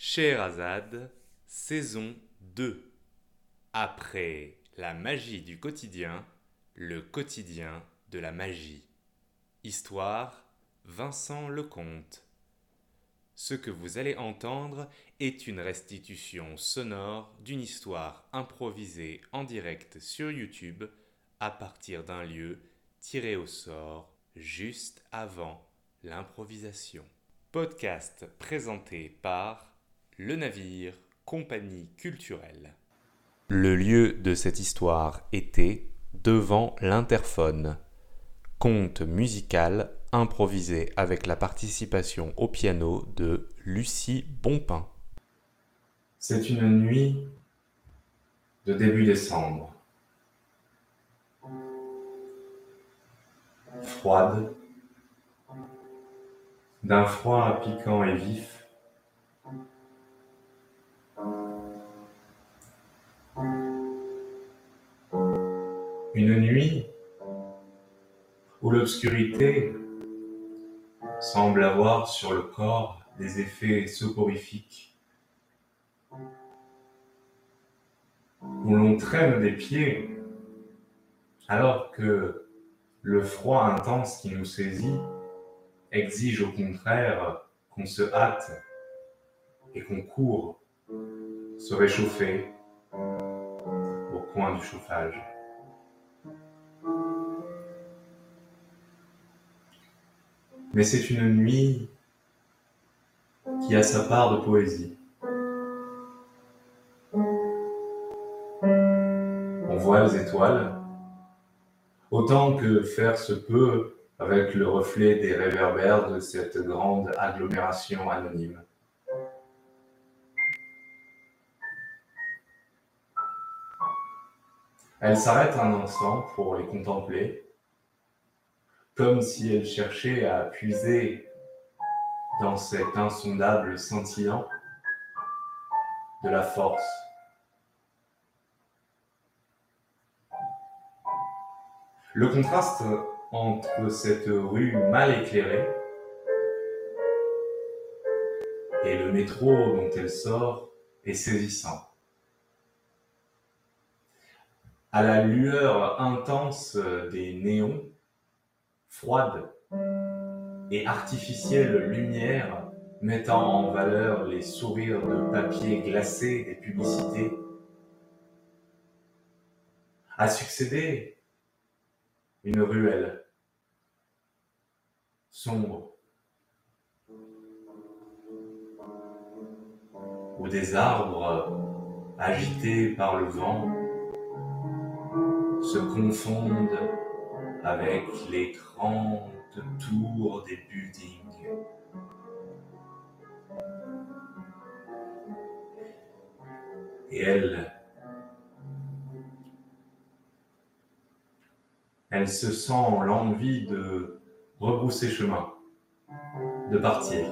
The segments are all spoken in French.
Scheherazade, saison 2. Après la magie du quotidien, le quotidien de la magie. Histoire Vincent Lecomte. Ce que vous allez entendre est une restitution sonore d'une histoire improvisée en direct sur YouTube à partir d'un lieu tiré au sort juste avant l'improvisation. Podcast présenté par Le Navire, compagnie culturelle. Le lieu de cette histoire était devant l'interphone. Conte musical improvisé avec la participation au piano de Lucie Bonpin. C'est une nuit de début décembre. Froide, d'un froid piquant et vif. Une nuit où l'obscurité semble avoir sur le corps des effets soporifiques, où l'on traîne des pieds alors que le froid intense qui nous saisit exige au contraire qu'on se hâte et qu'on court se réchauffer au coin du chauffage. Mais c'est une nuit qui a sa part de poésie. On voit les étoiles, autant que faire se peut avec le reflet des réverbères de cette grande agglomération anonyme. Elle s'arrête un instant pour les contempler, comme si elle cherchait à puiser dans cet insondable scintillant de la force. Le contraste entre cette rue mal éclairée et le métro dont elle sort est saisissant. À la lueur intense des néons, froide et artificielle lumière mettant en valeur les sourires de papier glacé des publicités, a succédé une ruelle sombre où des arbres agités par le vent se confondent avec les grandes tours des buildings. Et elle, elle se sent l'envie de rebrousser chemin, de partir.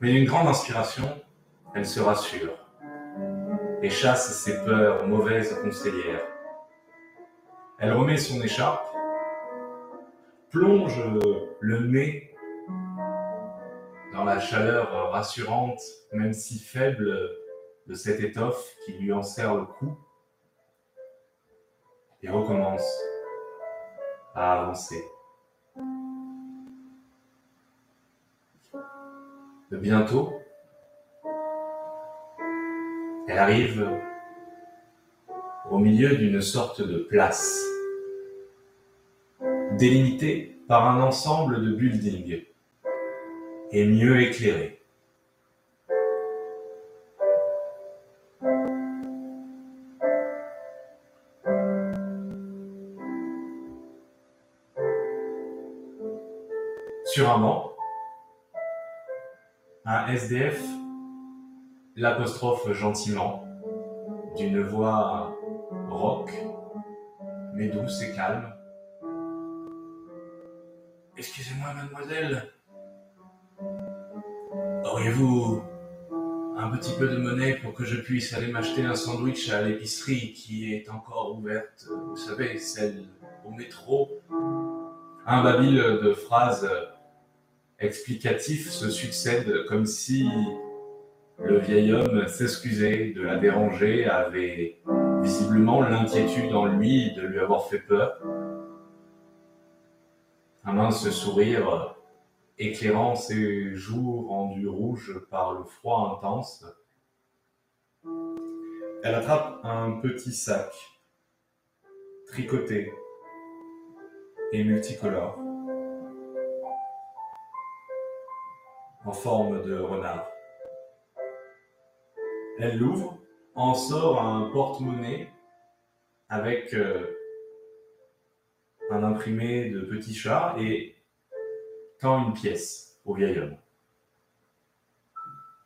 Mais une grande inspiration, elle se rassure et chasse ses peurs mauvaises conseillères. Elle remet son écharpe, plonge le nez dans la chaleur rassurante, même si faible, de cette étoffe qui lui enserre le cou, et recommence à avancer. De bientôt, elle arrive au milieu d'une sorte de place, délimitée par un ensemble de buildings et mieux éclairée. Sur un SDF l'apostrophe gentiment, d'une voix rauque, mais douce et calme. Excusez-moi, mademoiselle. Auriez-vous un petit peu de monnaie pour que je puisse aller m'acheter un sandwich à l'épicerie qui est encore ouverte, vous savez, celle au métro? Un babil de phrases explicatives se succèdent comme si le vieil homme s'excusait de la déranger, avait visiblement l'inquiétude en lui de lui avoir fait peur. Un mince sourire éclairant ses joues rendues rouges par le froid intense. Elle attrape un petit sac tricoté et multicolore en forme de renard. Elle l'ouvre, en sort un porte-monnaie avec euh, un imprimé de petits chats et tend une pièce au vieil homme.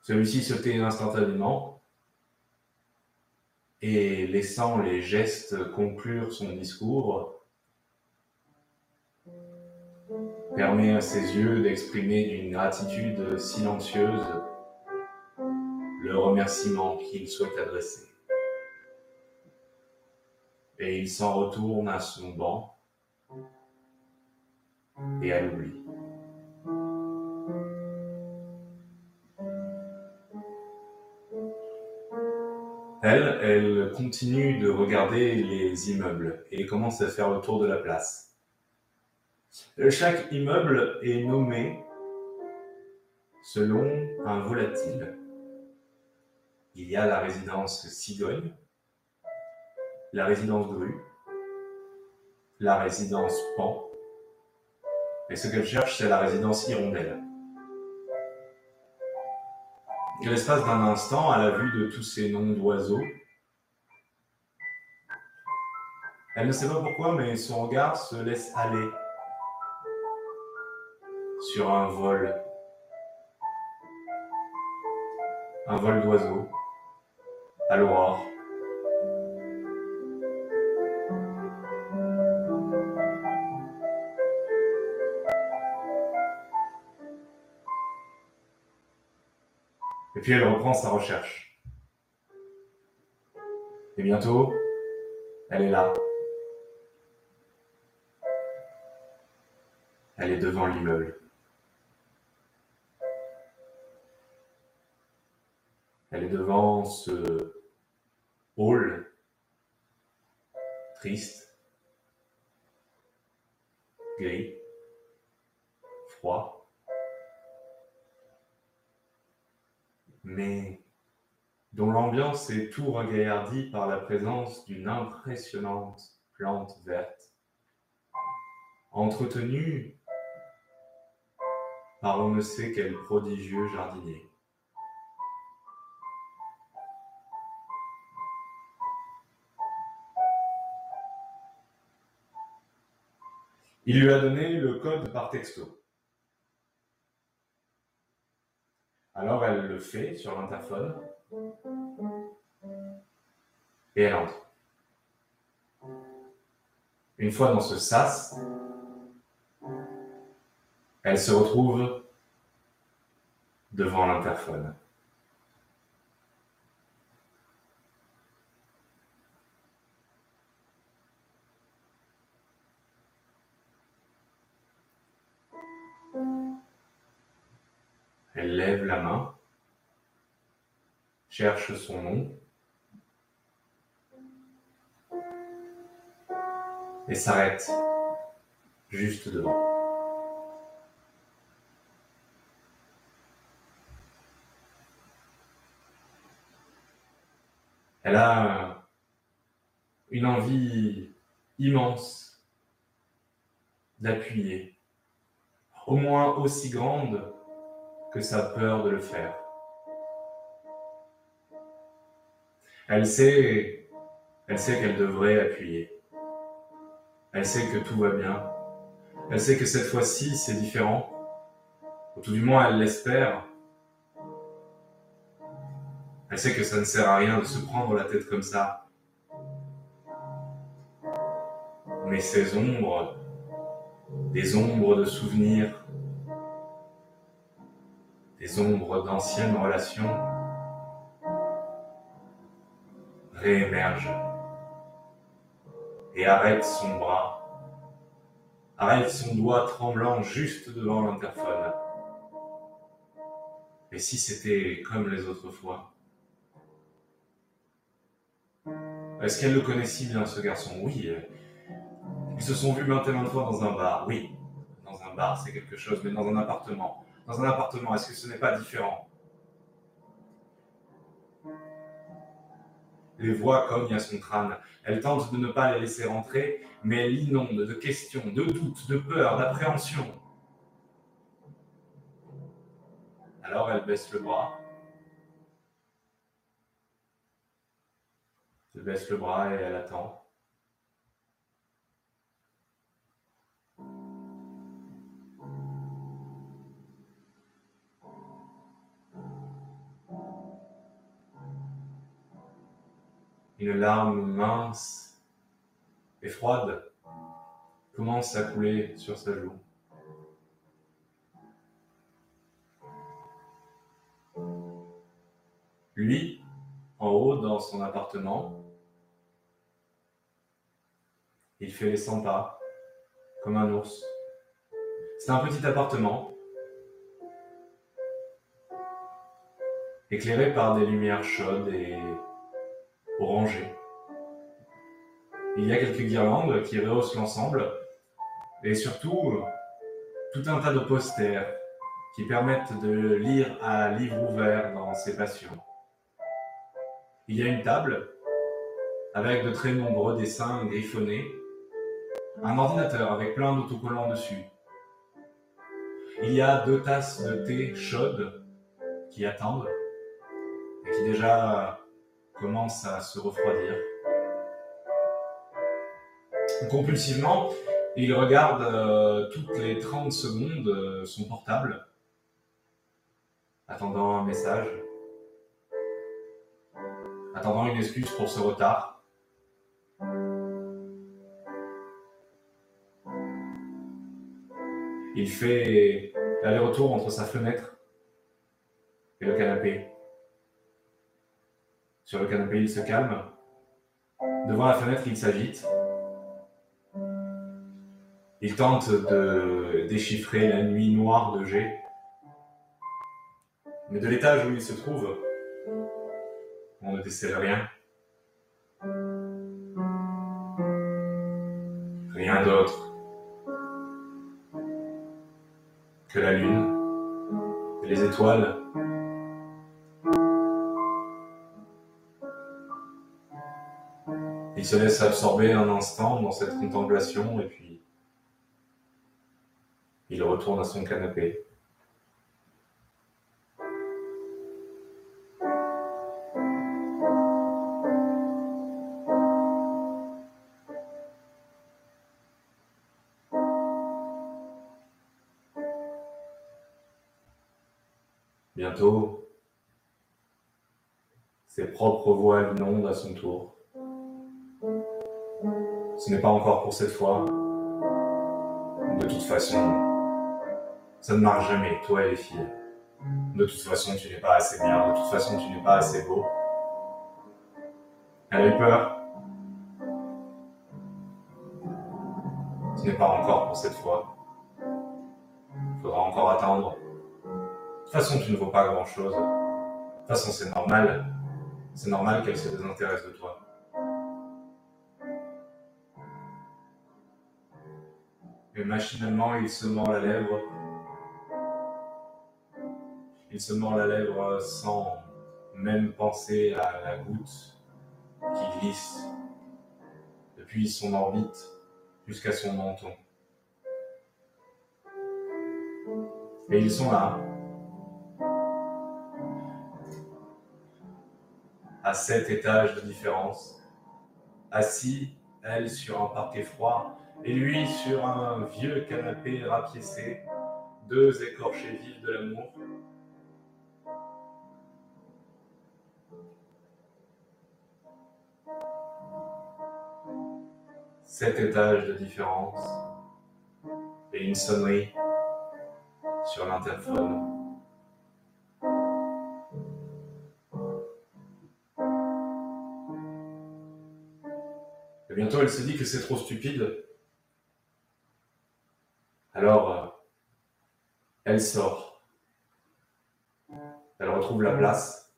Celui-ci se tait instantanément et laissant les gestes conclure son discours, permet à ses yeux d'exprimer d'une gratitude silencieuse le remerciement qu'il souhaite adresser. Et il s'en retourne à son banc et à l'oubli. Elle, elle continue de regarder les immeubles et commence à faire le tour de la place. Chaque immeuble est nommé selon un volatile. Il y a la résidence Cigogne, la résidence Grue, la résidence Pan, et ce qu'elle cherche, c'est la résidence Hirondelle. L'espace d'un instant, à la vue de tous ces noms d'oiseaux, elle ne sait pas pourquoi, mais son regard se laisse aller sur un vol, un vol d'oiseaux à. Et puis elle reprend sa recherche. Et bientôt, elle est là. Elle est devant l'immeuble. Elle est devant ce hall triste, gris, froid, mais dont l'ambiance est tout regaillardie par la présence d'une impressionnante plante verte, entretenue par on ne sait quel prodigieux jardinier. Il lui a donné le code par texto. Alors elle le fait sur l'interphone et elle entre. Une fois dans ce sas, elle se retrouve devant l'interphone. Elle lève la main, cherche son nom et s'arrête juste devant. Elle a une envie immense d'appuyer, au moins aussi grande que sa peur de le faire. Elle sait, elle sait qu'elle devrait appuyer. Elle sait que tout va bien. Elle sait que cette fois-ci, c'est différent. Ou tout du moins, elle l'espère. Elle sait que ça ne sert à rien de se prendre la tête comme ça. Mais ces ombres, des ombres de souvenirs, des ombres d'anciennes relations réémergent et arrêtent son bras arrête son doigt tremblant juste devant l'interphone. Et si c'était comme les autres fois? Est-ce qu'elle le connaît si bien, ce garçon? Oui. Ils se sont vus maintes et maintes fois dans un bar. Oui, dans un bar, c'est quelque chose, mais dans un appartement. Dans un appartement, est-ce que ce n'est pas différent Les voix cognent à son crâne. Elle tente de ne pas les laisser rentrer, mais elle l'inonde de questions, de doutes, de peurs, d'appréhension. Alors elle baisse le bras. Elle baisse le bras et elle attend. Une larme mince et froide commence à couler sur sa joue. Lui, en haut dans son appartement, il fait les 100 pas, comme un ours. C'est un petit appartement, éclairé par des lumières chaudes et Il y a quelques guirlandes qui rehaussent l'ensemble, et surtout tout un tas de posters qui permettent de lire à livre ouvert dans ses passions. Il y a une table avec de très nombreux dessins griffonnés, un ordinateur avec plein d'autocollants dessus. Il y a deux tasses de thé chaudes qui attendent et qui déjà commencent à se refroidir. Compulsivement, il regarde euh, toutes les 30 secondes euh, son portable, attendant un message attendant une excuse pour ce retard. Il fait l'aller-retour entre sa fenêtre et le canapé. Sur le canapé, il se calme. Devant la fenêtre, il s'agite. Il tente de déchiffrer la nuit noire de G. Mais de l'étage où il se trouve, on ne décèle rien. Rien d'autre que la lune et les étoiles. Il se laisse absorber un instant dans cette contemplation et puis il retourne à son canapé. Bientôt, ses propres voix l'inondent à son tour. Ce n'est pas encore pour cette fois. De toute façon, ça ne marche jamais, toi et les filles. De toute façon, tu n'es pas assez bien. De toute façon, tu n'es pas assez beau. Elle a eu peur. Ce n'est pas encore pour cette fois. Il faudra encore attendre. De toute façon, tu ne vaux pas grand-chose. De toute façon, c'est normal. C'est normal qu'elle se désintéresse de toi. Et machinalement, il se mord la lèvre. Il se mord la lèvre sans même penser à la goutte qui glisse depuis son orbite jusqu'à son menton. Et ils sont là, à sept étages de différence, assis, elle sur un parquet froid, et lui sur un vieux canapé rapiécé, deux écorchés vifs de l'amour. Sept étages de différence et une sonnerie sur l'interphone. bientôt, elle se dit que c'est trop stupide. Alors, euh, elle sort. Elle retrouve la place.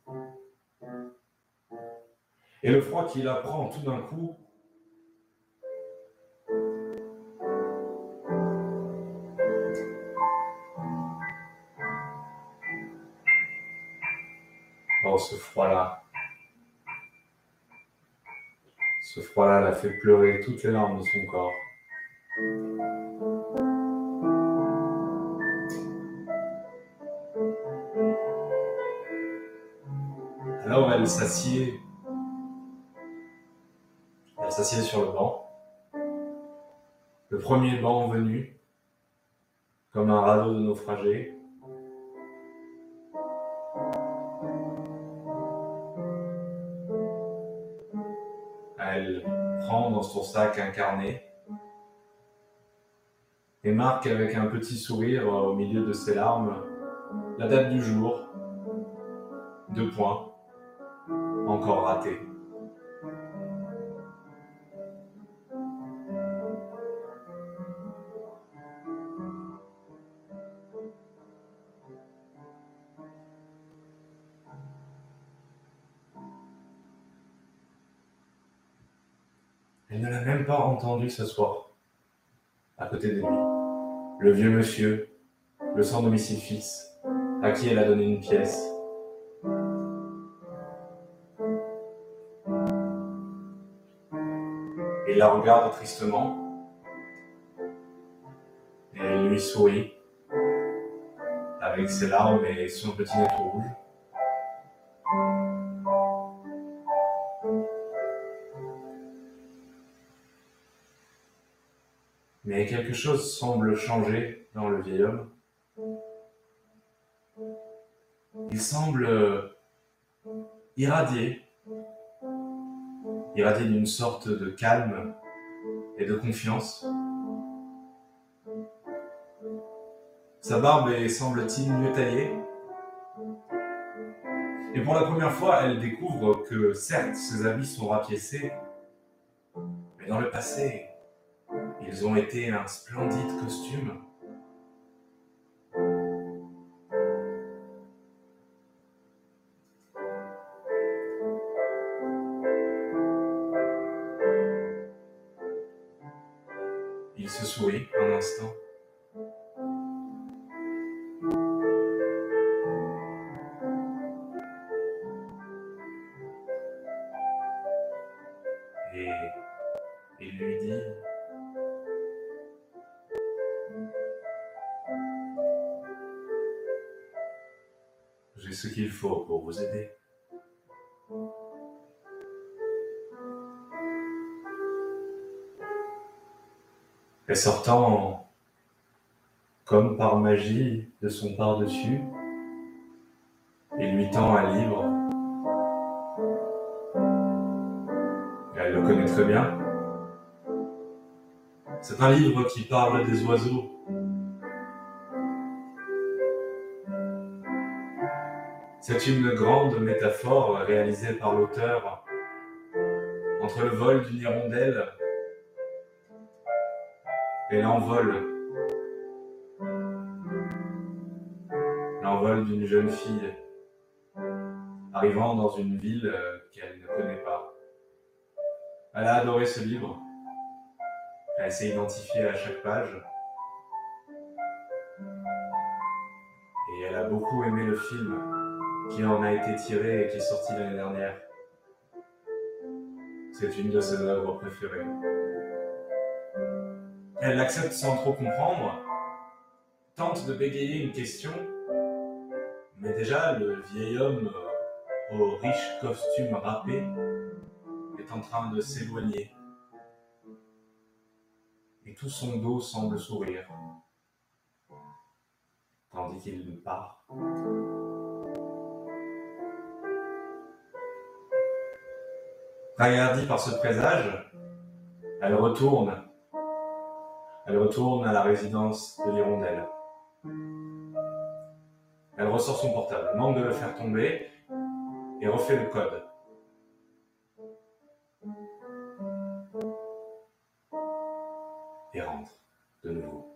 Et le froid qui la prend tout d'un coup, Oh, ce froid-là. Ce froid-là l'a fait pleurer toutes les larmes de son corps. Elle s'assied. S'assied sur le banc. Le premier banc venu, comme un radeau de naufragé. Elle prend dans son sac un carnet et marque avec un petit sourire au milieu de ses larmes la date du jour, deux points, encore raté. Elle ne l'a même pas entendu ce soir, à côté de lui. Le vieux monsieur, le sans domicile fils, à qui elle a donné une pièce. Il la regarde tristement et elle lui sourit avec ses larmes et son petit nez rouge. Mais quelque chose semble changer dans le vieil homme. Il semble irradier, irradier d'une sorte de calme et de confiance. Sa barbe semble-t-il, mieux taillée. Et pour la première fois, elle découvre que, certes, ses habits sont rapiécés, mais dans le passé, ils ont été un splendide costume. Et il lui dit J'ai ce qu'il faut pour vous aider. Et sortant, comme par magie, de son par-dessus, il lui tend un livre. Elle le connaît très bien. C'est un livre qui parle des oiseaux. C'est une grande métaphore réalisée par l'auteur entre le vol d'une hirondelle et l'envol. L'envol d'une jeune fille arrivant dans une ville qu'elle ne connaît pas. Elle a adoré ce livre. Elle s'est identifiée à chaque page. Et elle a beaucoup aimé le film qui en a été tiré et qui est sorti l'année dernière. C'est une de ses œuvres préférées. Elle l'accepte sans trop comprendre, tente de bégayer une question, mais déjà le vieil homme au riche costume râpé est en train de s'éloigner. Et tout son dos semble sourire, tandis qu'il part. Regardie par ce présage, elle retourne. Elle retourne à la résidence de l'hirondelle. Elle ressort son portable, manque de le faire tomber et refait le code. Et rentre de nouveau.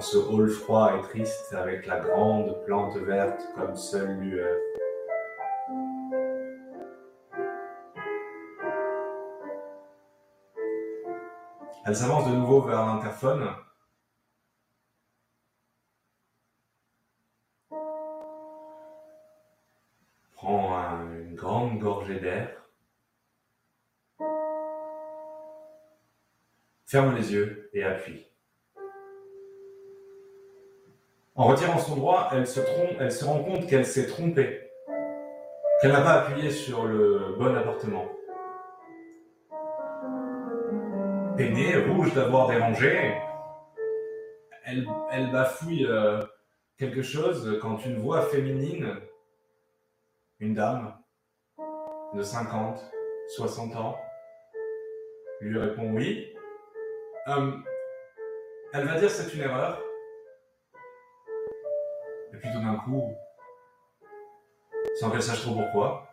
ce hall froid et triste avec la grande plante verte comme seule lueur. Elle s'avance de nouveau vers l'interphone. Prend une grande gorgée d'air. Ferme les yeux et appuie. En retirant son doigt, elle se, elle se rend compte qu'elle s'est trompée, qu'elle n'a pas appuyé sur le bon appartement. Peinée, rouge d'avoir dérangé. Elle, bafouille euh, quelque chose quand une voix féminine, une dame de 50, 60 ans, lui répond oui. Euh, elle va dire c'est une erreur. Et puis tout d'un coup, sans qu'elle sache trop pourquoi,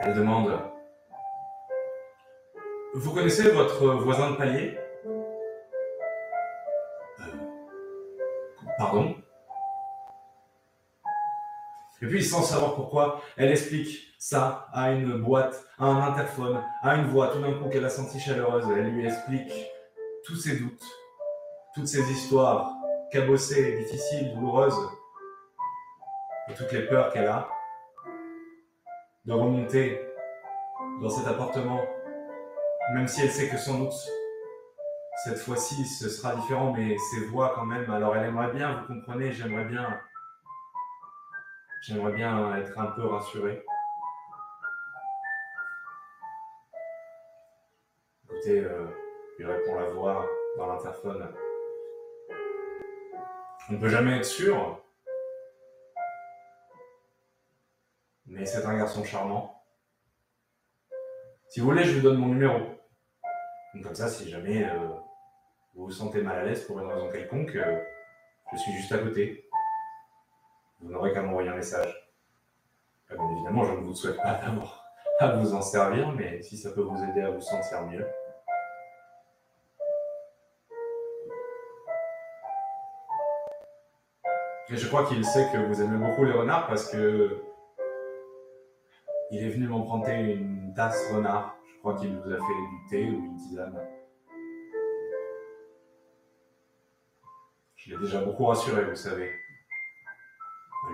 elle demande vous connaissez votre voisin de palier? Euh, Pardon? Et puis, sans savoir pourquoi, elle explique ça à une boîte, à un interphone, à une voix, tout d'un coup qu'elle a senti chaleureuse. Elle lui explique tous ses doutes, toutes ses histoires cabossées, difficiles, douloureuses, et toutes les peurs qu'elle a de remonter dans cet appartement même si elle sait que sans doute cette fois-ci ce sera différent, mais ses voix quand même. Alors elle aimerait bien, vous comprenez, j'aimerais bien, j'aimerais bien être un peu rassuré. Écoutez, euh, il répond la voix dans l'interphone. On ne peut jamais être sûr, mais c'est un garçon charmant. Si vous voulez, je vous donne mon numéro comme ça, si jamais euh, vous vous sentez mal à l'aise pour une raison quelconque, euh, je suis juste à côté. Vous n'aurez qu'à m'envoyer un message. Ah, évidemment, je ne vous souhaite pas d'avoir à vous en servir, mais si ça peut vous aider à vous sentir mieux. Et je crois qu'il sait que vous aimez beaucoup les renards parce que il est venu m'emprunter une tasse renard crois qu'il vous a fait du thé ou une tisane. Je l'ai déjà beaucoup rassuré, vous savez.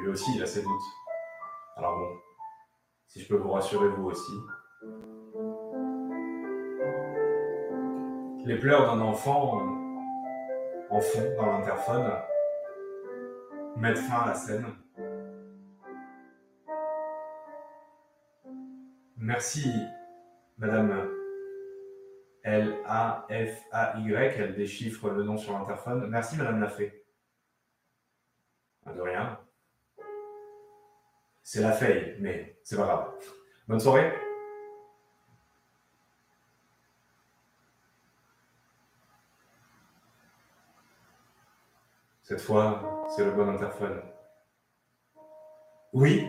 lui aussi, il a ses doutes. Alors bon, si je peux vous rassurer vous aussi. Les pleurs d'un enfant en fond dans l'interphone mettent fin à la scène. Merci Madame L-A-F-A-Y, elle déchiffre le nom sur l'interphone. Merci, Madame Lafay. De rien. C'est la feuille, mais c'est pas grave. Bonne soirée. Cette fois, c'est le bon interphone. Oui,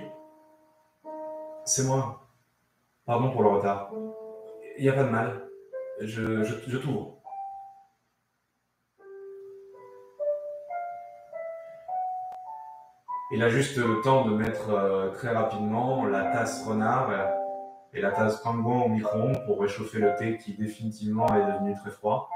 c'est moi. Pardon pour le retard. Il n'y a pas de mal. Je, je, t'ouvre. Il a juste le temps de mettre euh, très rapidement la tasse renard et la tasse pingouin au micro-ondes pour réchauffer le thé qui définitivement est devenu très froid.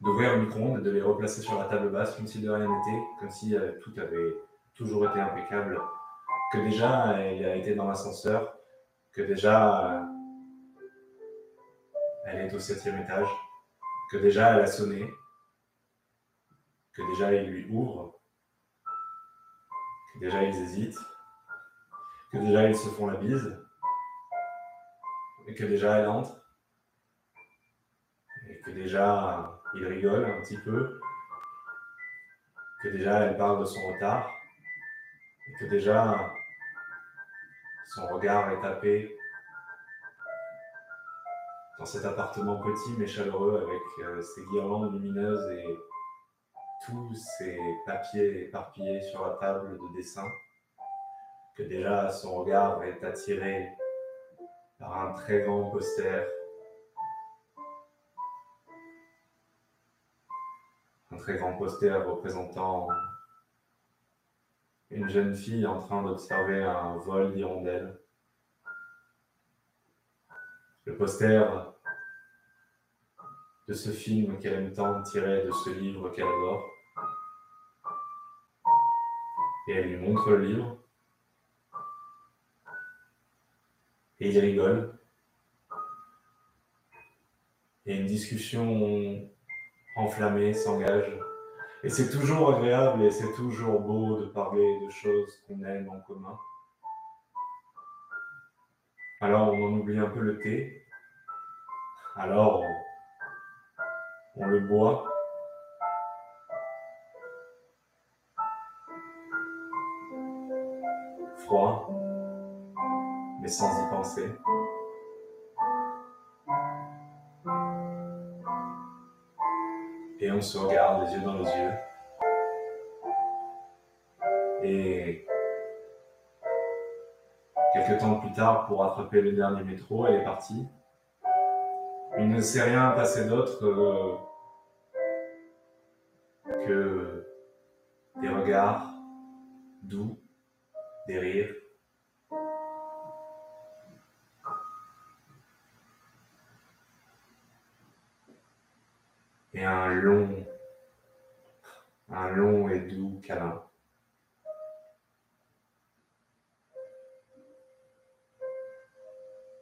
D'ouvrir le micro-ondes et de les replacer sur la table basse comme si de rien n'était, comme si euh, tout avait toujours été impeccable que déjà elle a été dans l'ascenseur, que déjà elle est au septième étage, que déjà elle a sonné, que déjà il lui ouvre, que déjà ils hésitent, que déjà ils se font la bise, et que déjà elle entre, et que déjà il rigole un petit peu, que déjà elle parle de son retard, et que déjà son regard est tapé dans cet appartement petit mais chaleureux avec euh, ses guirlandes lumineuses et tous ces papiers éparpillés sur la table de dessin, que déjà son regard est attiré par un très grand poster. Un très grand poster représentant une jeune fille en train d'observer un vol d'hirondelles. Le poster de ce film qu'elle aime tant tiré de ce livre qu'elle adore. Et elle lui montre le livre. Et il rigole. Et une discussion enflammée s'engage. Et c'est toujours agréable et c'est toujours beau de parler de choses qu'on aime en commun. Alors on en oublie un peu le thé. Alors on, le boit. Froid, mais sans y penser. Se regarde les yeux dans les yeux. Et quelques temps plus tard, pour attraper le dernier métro, elle est partie. Il ne s'est rien passé d'autre euh, que des regards doux, des rires,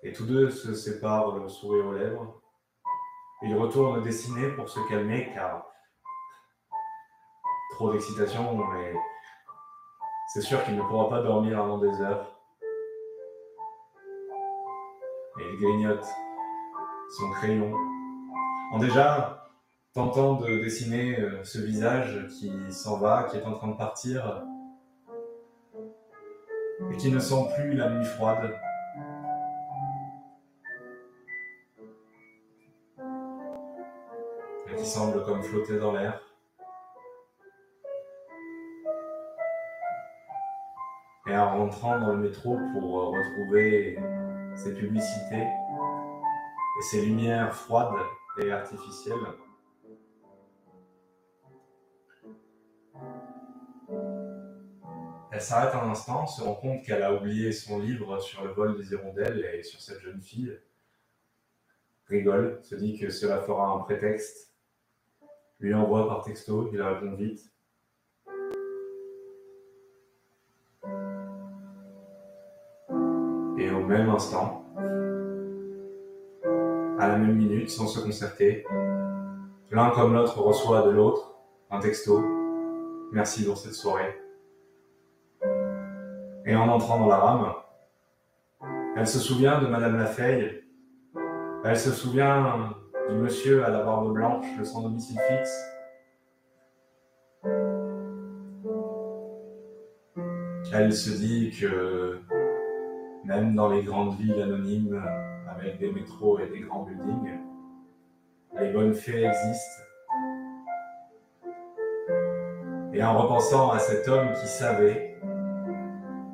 Et tous deux se séparent le sourire aux lèvres. Ils retournent dessiner pour se calmer car trop d'excitation, mais c'est sûr qu'il ne pourra pas dormir avant des heures. Et il grignote son crayon. En déjà, tentant de dessiner euh, ce visage qui s'en va, qui est en train de partir, et qui ne sent plus la nuit froide. Et qui semble comme flotter dans l'air. Et en rentrant dans le métro pour euh, retrouver ces publicités et ces lumières froides et artificielles, Elle s'arrête un instant, se rend compte qu'elle a oublié son livre sur le vol des hirondelles et sur cette jeune fille. Rigole, se dit que cela fera un prétexte. Lui envoie par texto, il répond vite. Et au même instant, à la même minute, sans se concerter, l'un comme l'autre reçoit de l'autre un texto. Merci pour cette soirée. Et en entrant dans la rame, elle se souvient de Madame Lafeille. Elle se souvient du monsieur à la barbe blanche, le sans domicile fixe. Elle se dit que même dans les grandes villes anonymes, avec des métros et des grands buildings, les bonnes fées existent. Et en repensant à cet homme qui savait,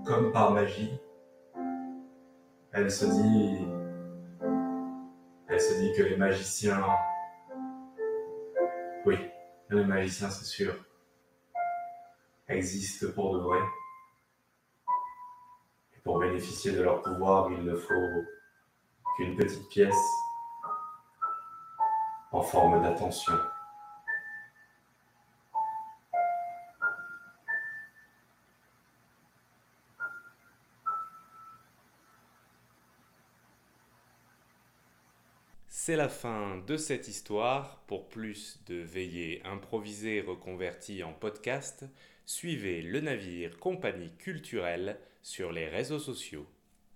comme par magie, elle se dit, elle se dit que les magiciens, oui, les magiciens c'est sûr, existent pour de vrai. Et pour bénéficier de leur pouvoir, il ne faut qu'une petite pièce en forme d'attention. C'est la fin de cette histoire. Pour plus de veillées improvisées reconverties en podcast, suivez le navire Compagnie culturelle sur les réseaux sociaux.